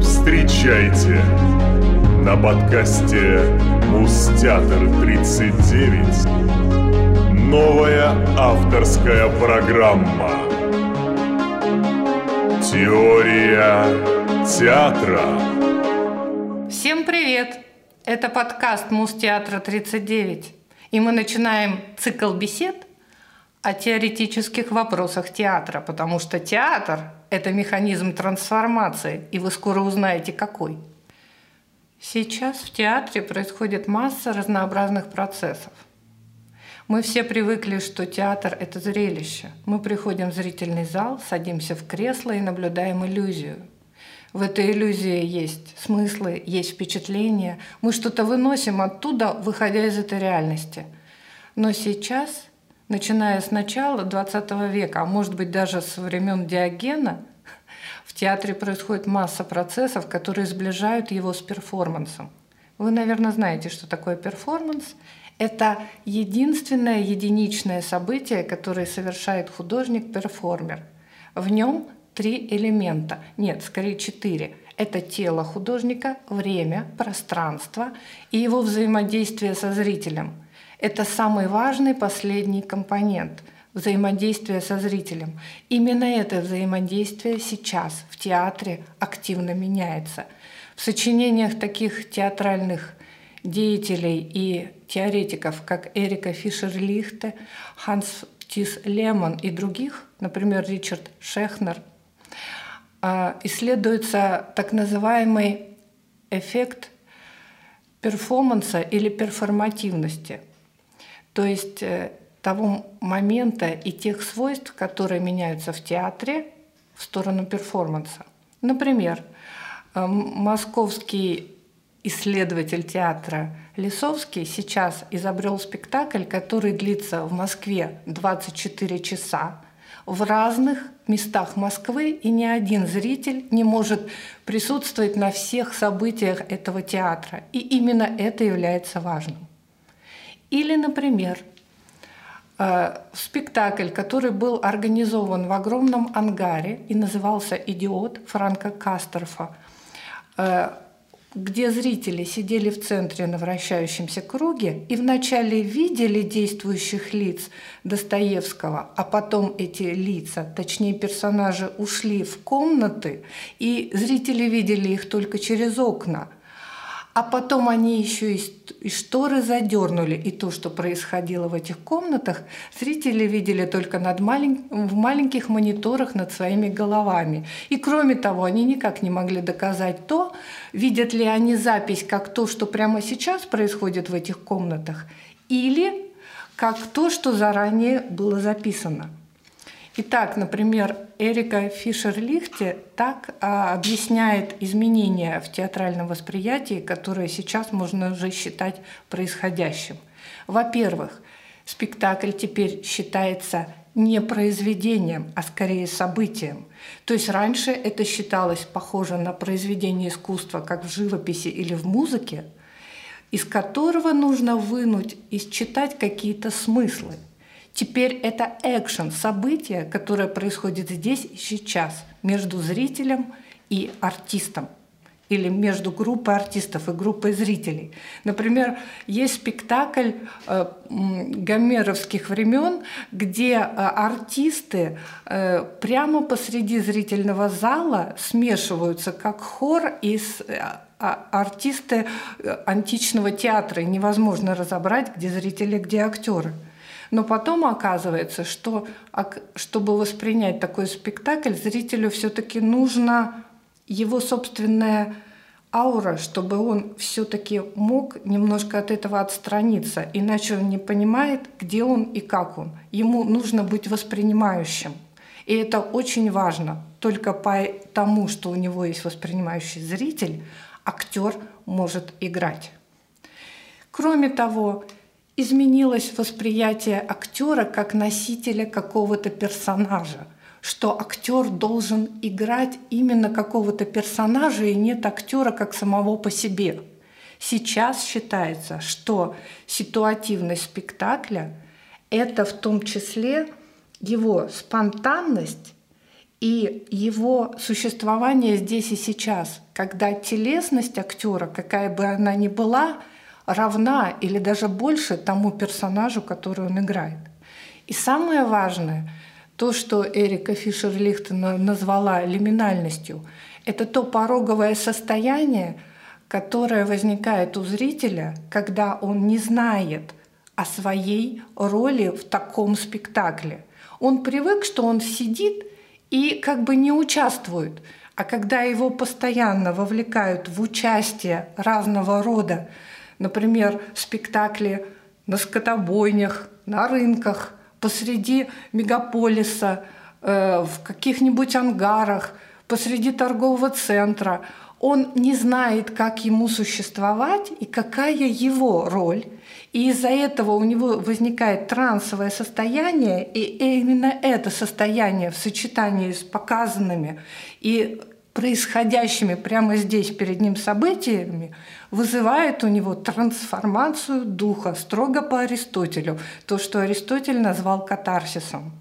Встречайте на подкасте Мустятор 39 новая авторская программа Теория театра. Всем привет! Это подкаст Мустеатра 39. И мы начинаем цикл бесед о теоретических вопросах театра, потому что театр – это механизм трансформации, и вы скоро узнаете, какой. Сейчас в театре происходит масса разнообразных процессов. Мы все привыкли, что театр – это зрелище. Мы приходим в зрительный зал, садимся в кресло и наблюдаем иллюзию. В этой иллюзии есть смыслы, есть впечатления. Мы что-то выносим оттуда, выходя из этой реальности. Но сейчас, начиная с начала XX века, а может быть даже со времен Диогена, в театре происходит масса процессов, которые сближают его с перформансом. Вы, наверное, знаете, что такое перформанс. Это единственное единичное событие, которое совершает художник-перформер. В нем три элемента, нет, скорее четыре. Это тело художника, время, пространство и его взаимодействие со зрителем. Это самый важный последний компонент – взаимодействие со зрителем. Именно это взаимодействие сейчас в театре активно меняется. В сочинениях таких театральных деятелей и теоретиков, как Эрика Фишер-Лихте, Ханс Тис Лемон и других, например, Ричард Шехнер, исследуется так называемый эффект перформанса или перформативности, то есть э, того момента и тех свойств, которые меняются в театре в сторону перформанса. Например, э, московский исследователь театра Лисовский сейчас изобрел спектакль, который длится в Москве 24 часа в разных местах Москвы, и ни один зритель не может присутствовать на всех событиях этого театра. И именно это является важным. Или, например, э, спектакль, который был организован в огромном ангаре и назывался «Идиот» Франка Кастерфа, э, где зрители сидели в центре на вращающемся круге и вначале видели действующих лиц Достоевского, а потом эти лица, точнее персонажи, ушли в комнаты, и зрители видели их только через окна – а потом они еще и шторы задернули. И то, что происходило в этих комнатах, зрители видели только над малень... в маленьких мониторах над своими головами. И кроме того, они никак не могли доказать то, видят ли они запись как то, что прямо сейчас происходит в этих комнатах, или как то, что заранее было записано. Итак, например, Эрика Фишер-Лихте так а, объясняет изменения в театральном восприятии, которые сейчас можно уже считать происходящим. Во-первых, спектакль теперь считается не произведением, а скорее событием. То есть раньше это считалось похоже на произведение искусства, как в живописи или в музыке, из которого нужно вынуть и считать какие-то смыслы – Теперь это экшен, событие, которое происходит здесь и сейчас между зрителем и артистом или между группой артистов и группой зрителей. Например, есть спектакль э, гомеровских времен, где э, артисты э, прямо посреди зрительного зала смешиваются как хор из э, а, артисты э, античного театра. И невозможно разобрать, где зрители, где актеры. Но потом оказывается, что чтобы воспринять такой спектакль, зрителю все-таки нужно его собственная аура, чтобы он все-таки мог немножко от этого отстраниться, иначе он не понимает, где он и как он. Ему нужно быть воспринимающим. И это очень важно. Только по тому, что у него есть воспринимающий зритель, актер может играть. Кроме того, изменилось восприятие актера как носителя какого-то персонажа, что актер должен играть именно какого-то персонажа и нет актера как самого по себе. Сейчас считается, что ситуативность спектакля – это в том числе его спонтанность и его существование здесь и сейчас, когда телесность актера, какая бы она ни была, равна или даже больше тому персонажу, который он играет. И самое важное, то, что Эрика Фишер-Лихтен назвала лиминальностью, это то пороговое состояние, которое возникает у зрителя, когда он не знает о своей роли в таком спектакле. Он привык, что он сидит и как бы не участвует. А когда его постоянно вовлекают в участие разного рода, например, спектакли на скотобойнях, на рынках, посреди мегаполиса, э, в каких-нибудь ангарах, посреди торгового центра, он не знает, как ему существовать и какая его роль. И из-за этого у него возникает трансовое состояние, и именно это состояние в сочетании с показанными и происходящими прямо здесь перед ним событиями вызывает у него трансформацию духа, строго по Аристотелю, то, что Аристотель назвал катарсисом.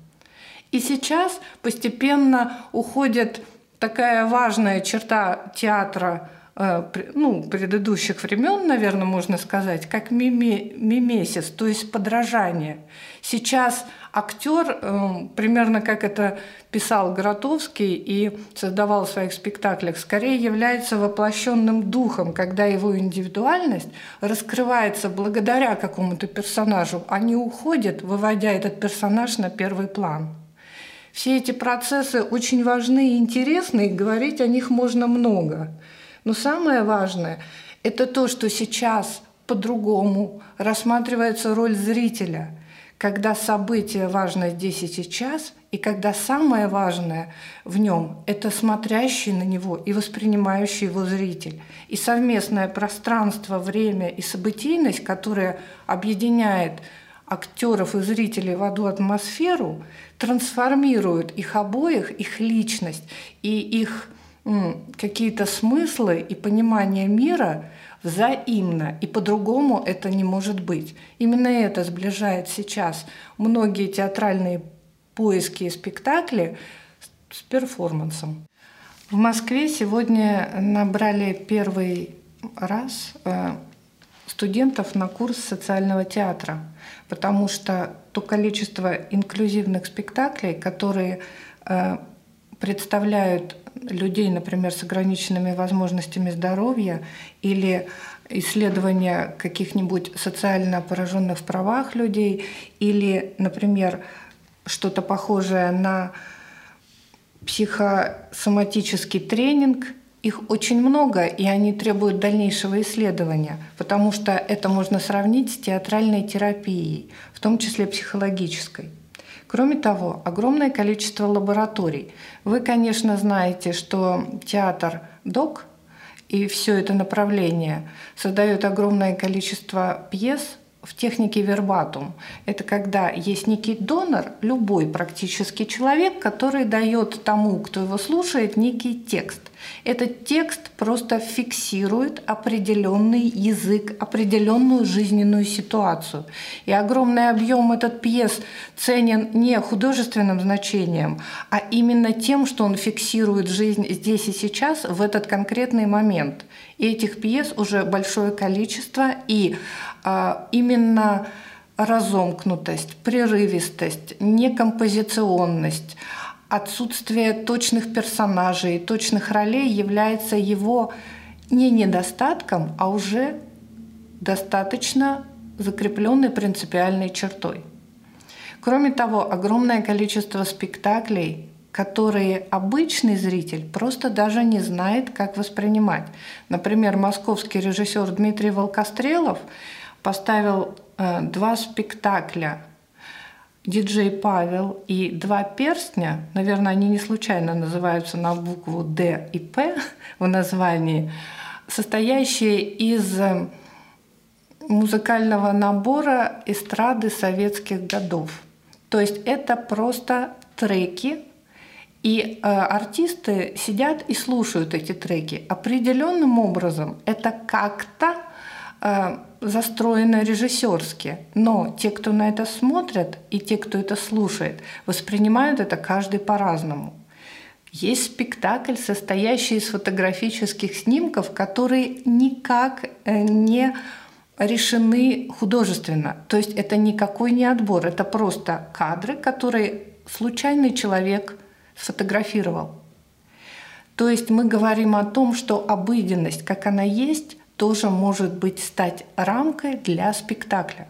И сейчас постепенно уходит такая важная черта театра ну, предыдущих времен, наверное, можно сказать, как мимесис, то есть подражание. Сейчас актер, э, примерно как это писал Гротовский и создавал в своих спектаклях, скорее является воплощенным духом, когда его индивидуальность раскрывается благодаря какому-то персонажу, а не уходит, выводя этот персонаж на первый план. Все эти процессы очень важны и интересны, и говорить о них можно много – но самое важное – это то, что сейчас по-другому рассматривается роль зрителя, когда событие важно здесь и сейчас, и когда самое важное в нем – это смотрящий на него и воспринимающий его зритель. И совместное пространство, время и событийность, которое объединяет актеров и зрителей в одну атмосферу, трансформирует их обоих, их личность и их какие-то смыслы и понимание мира взаимно, и по-другому это не может быть. Именно это сближает сейчас многие театральные поиски и спектакли с перформансом. В Москве сегодня набрали первый раз э, студентов на курс социального театра, потому что то количество инклюзивных спектаклей, которые э, представляют людей, например, с ограниченными возможностями здоровья или исследования каких-нибудь социально пораженных в правах людей или, например, что-то похожее на психосоматический тренинг. Их очень много, и они требуют дальнейшего исследования, потому что это можно сравнить с театральной терапией, в том числе психологической. Кроме того, огромное количество лабораторий. Вы, конечно, знаете, что театр ДОК и все это направление создает огромное количество пьес в технике вербатум. Это когда есть некий донор, любой практически человек, который дает тому, кто его слушает, некий текст. Этот текст просто фиксирует определенный язык, определенную жизненную ситуацию. И огромный объем этот пьес ценен не художественным значением, а именно тем, что он фиксирует жизнь здесь и сейчас в этот конкретный момент. И этих пьес уже большое количество, и а, именно разомкнутость, прерывистость, некомпозиционность, отсутствие точных персонажей, точных ролей является его не недостатком, а уже достаточно закрепленной принципиальной чертой. Кроме того, огромное количество спектаклей, которые обычный зритель просто даже не знает, как воспринимать. Например, московский режиссер Дмитрий Волкострелов поставил э, два спектакля диджей Павел и два перстня, наверное, они не случайно называются на букву Д и П в названии, состоящие из э, музыкального набора эстрады советских годов. То есть это просто треки, и э, артисты сидят и слушают эти треки. Определенным образом это как-то э, застроено режиссерски, но те, кто на это смотрят, и те, кто это слушает, воспринимают это каждый по-разному. Есть спектакль, состоящий из фотографических снимков, которые никак э, не решены художественно. То есть это никакой не отбор, это просто кадры, которые случайный человек сфотографировал. То есть мы говорим о том, что обыденность, как она есть, тоже может быть стать рамкой для спектакля.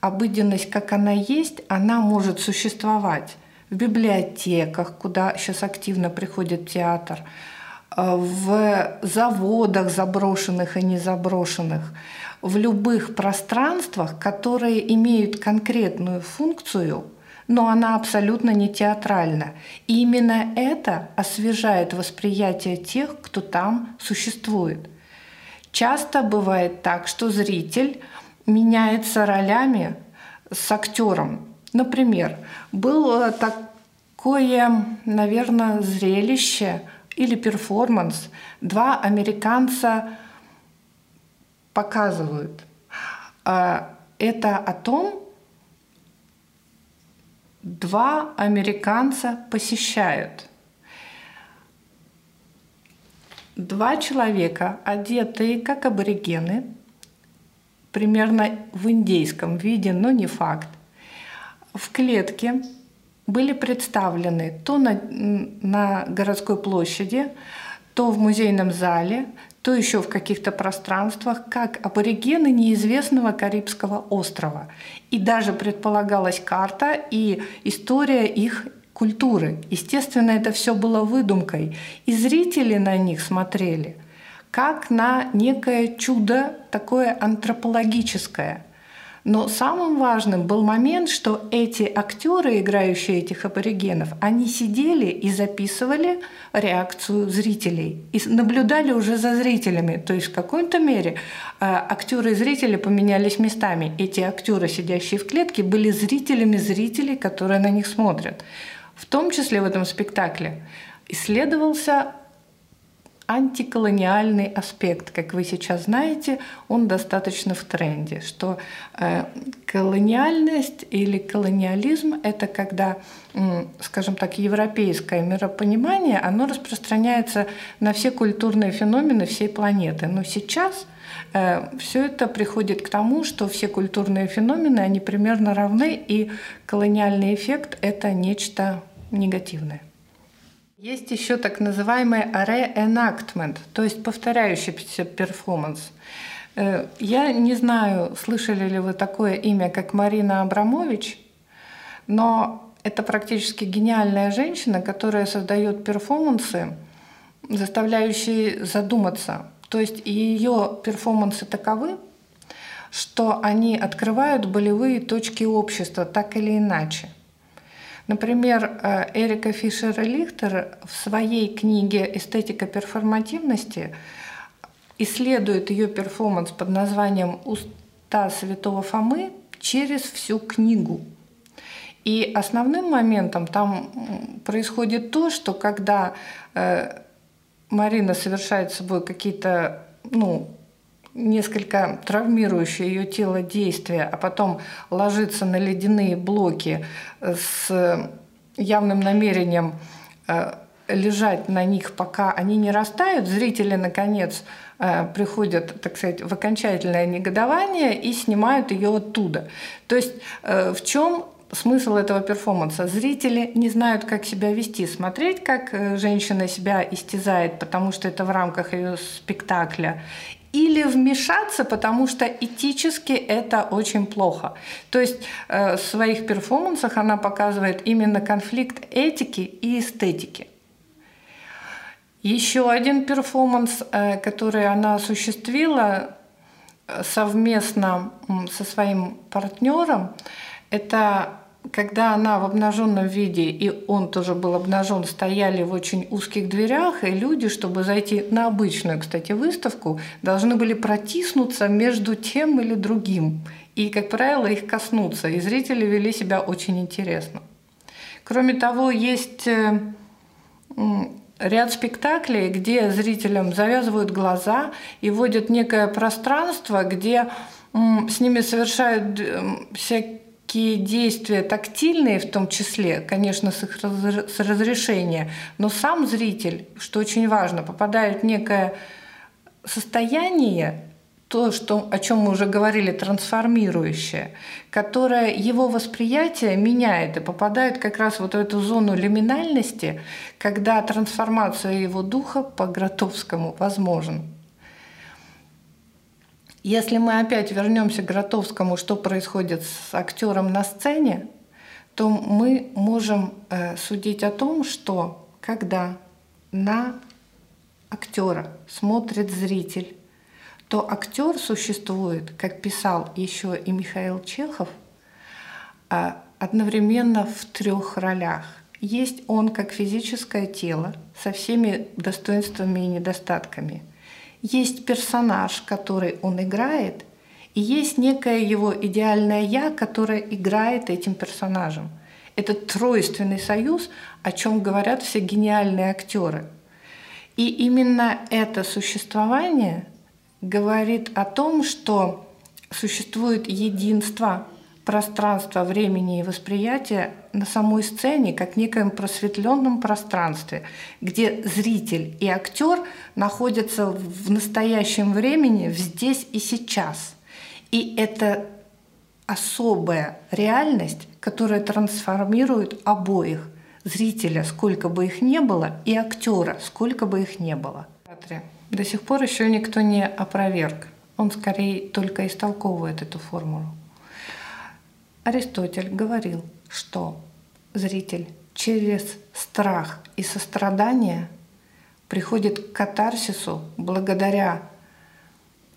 Обыденность, как она есть, она может существовать в библиотеках, куда сейчас активно приходит театр, э, в заводах заброшенных и незаброшенных, в любых пространствах, которые имеют конкретную функцию, но она абсолютно не театральна. И именно это освежает восприятие тех, кто там существует. Часто бывает так, что зритель меняется ролями с актером. Например, было такое, наверное, зрелище или перформанс. Два американца показывают. А, это о том, два американца посещают – Два человека, одетые как аборигены, примерно в индейском виде, но не факт, в клетке были представлены то на, на городской площади, то в музейном зале, то еще в каких-то пространствах, как аборигены неизвестного Карибского острова. И даже предполагалась карта и история их культуры. Естественно, это все было выдумкой. И зрители на них смотрели как на некое чудо такое антропологическое. Но самым важным был момент, что эти актеры, играющие этих аборигенов, они сидели и записывали реакцию зрителей и наблюдали уже за зрителями. То есть в какой-то мере э, актеры и зрители поменялись местами. Эти актеры, сидящие в клетке, были зрителями зрителей, которые на них смотрят. В том числе в этом спектакле исследовался антиколониальный аспект. Как вы сейчас знаете, он достаточно в тренде, что э, колониальность или колониализм – это когда, скажем так, европейское миропонимание, оно распространяется на все культурные феномены всей планеты. Но сейчас э, все это приходит к тому, что все культурные феномены, они примерно равны, и колониальный эффект – это нечто негативное. Есть еще так называемый reenactment, то есть повторяющийся перформанс. Э, я не знаю, слышали ли вы такое имя, как Марина Абрамович, но это практически гениальная женщина, которая создает перформансы, заставляющие задуматься. То есть ее перформансы таковы, что они открывают болевые точки общества так или иначе – Например, э, Эрика Фишера-Лихтер в своей книге «Эстетика перформативности» исследует ее перформанс под названием «Уста святого Фомы» через всю книгу. И основным моментом там происходит то, что когда э, Марина совершает с собой какие-то ну, несколько травмирующее ее тело действия, а потом ложится на ледяные блоки с явным намерением э, лежать на них, пока они не растают, зрители, наконец, э, приходят, так сказать, в окончательное негодование и снимают ее оттуда. То есть э, в чем смысл этого перформанса? Зрители не знают, как себя вести, смотреть, как женщина себя истязает, потому что это в рамках ее спектакля, или вмешаться, потому что этически это очень плохо. То есть э, в своих перформансах она показывает именно конфликт этики и эстетики. Еще один перформанс, э, который она осуществила э, совместно со своим партнером, это когда она в обнаженном виде, и он тоже был обнажен, стояли в очень узких дверях, и люди, чтобы зайти на обычную, кстати, выставку, должны были протиснуться между тем или другим. И, как правило, их коснуться. И зрители вели себя очень интересно. Кроме того, есть э, ряд спектаклей, где зрителям завязывают глаза и вводят некое пространство, где с ними совершают всякие действия тактильные в том числе, конечно, с их с разрешения, но сам зритель, что очень важно, попадает в некое состояние, то, что, о чем мы уже говорили, трансформирующее, которое его восприятие меняет и попадает как раз вот в эту зону лиминальности, когда трансформация его духа по Гротовскому возможен. Если мы опять вернемся к Гротовскому, что происходит с актером на сцене, то мы можем э, судить о том, что когда на актера смотрит зритель, то актер существует, как писал еще и Михаил Чехов, а, одновременно в трех ролях. Есть он как физическое тело со всеми достоинствами и недостатками. Есть персонаж, который он играет, и есть некое его идеальное «я», которое играет этим персонажем. Это тройственный союз, о чем говорят все гениальные актеры. И именно это существование говорит о том, что существует единство пространства, времени и восприятия на самой сцене, как некоем просветленном пространстве, где зритель и актер находятся в настоящем времени, здесь и сейчас. И это особая реальность, которая трансформирует обоих зрителя, сколько бы их ни было, и актера, сколько бы их ни было до сих пор еще никто не опроверг. Он скорее только истолковывает эту формулу. Аристотель говорил, что зритель через страх и сострадание приходит к катарсису благодаря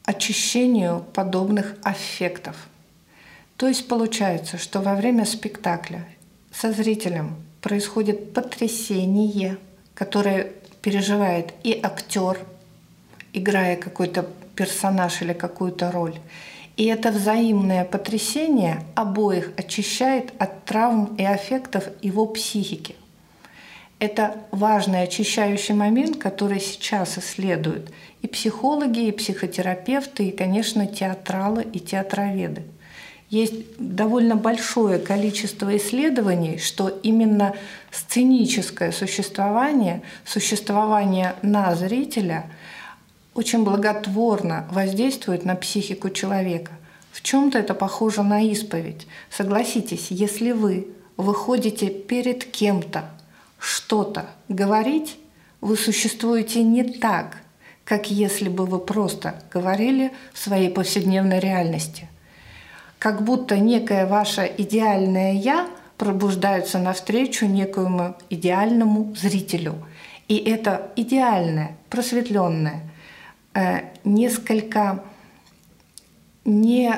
очищению подобных аффектов. То есть получается, что во время спектакля со зрителем происходит потрясение, которое переживает и актер, играя какой-то персонаж или какую-то роль. И это взаимное потрясение обоих очищает от травм и аффектов его психики. Это важный очищающий момент, который сейчас исследуют и психологи, и психотерапевты, и, конечно, театралы и театроведы. Есть довольно большое количество исследований, что именно сценическое существование, существование на зрителя – очень благотворно воздействует на психику человека. В чем-то это похоже на исповедь. Согласитесь, если вы выходите перед кем-то что-то говорить, вы существуете не так, как если бы вы просто говорили в своей повседневной реальности. Как будто некое ваше идеальное «я» пробуждается навстречу некоему идеальному зрителю. И это идеальное, просветленное – несколько не,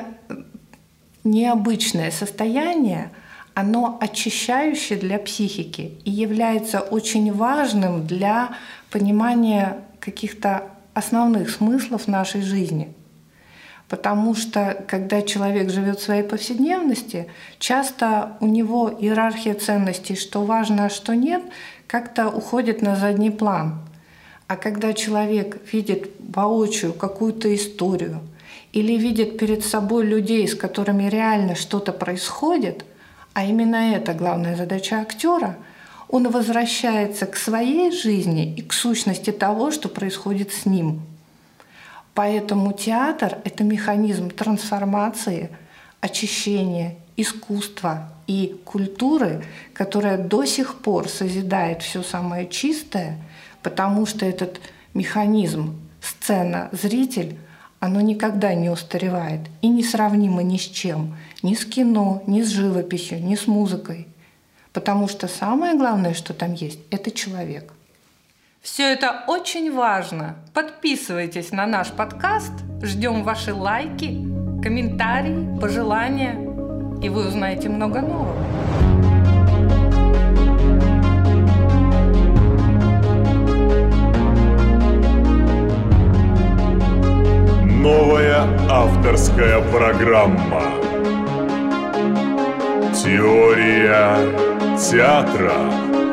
необычное состояние, оно очищающее для психики и является очень важным для понимания каких-то основных смыслов нашей жизни. Потому что когда человек живет в своей повседневности, часто у него иерархия ценностей, что важно, а что нет, как-то уходит на задний план. А когда человек видит воочию какую-то историю или видит перед собой людей, с которыми реально что-то происходит, а именно это главная задача актера, он возвращается к своей жизни и к сущности того, что происходит с ним. Поэтому театр — это механизм трансформации, очищения, искусства и культуры, которая до сих пор созидает все самое чистое — потому что этот механизм сцена-зритель, оно никогда не устаревает и не сравнимо ни с чем, ни с кино, ни с живописью, ни с музыкой. Потому что самое главное, что там есть, это человек. Все это очень важно. Подписывайтесь на наш подкаст, ждем ваши лайки, комментарии, пожелания, и вы узнаете много нового. Новая авторская программа. Теория театра.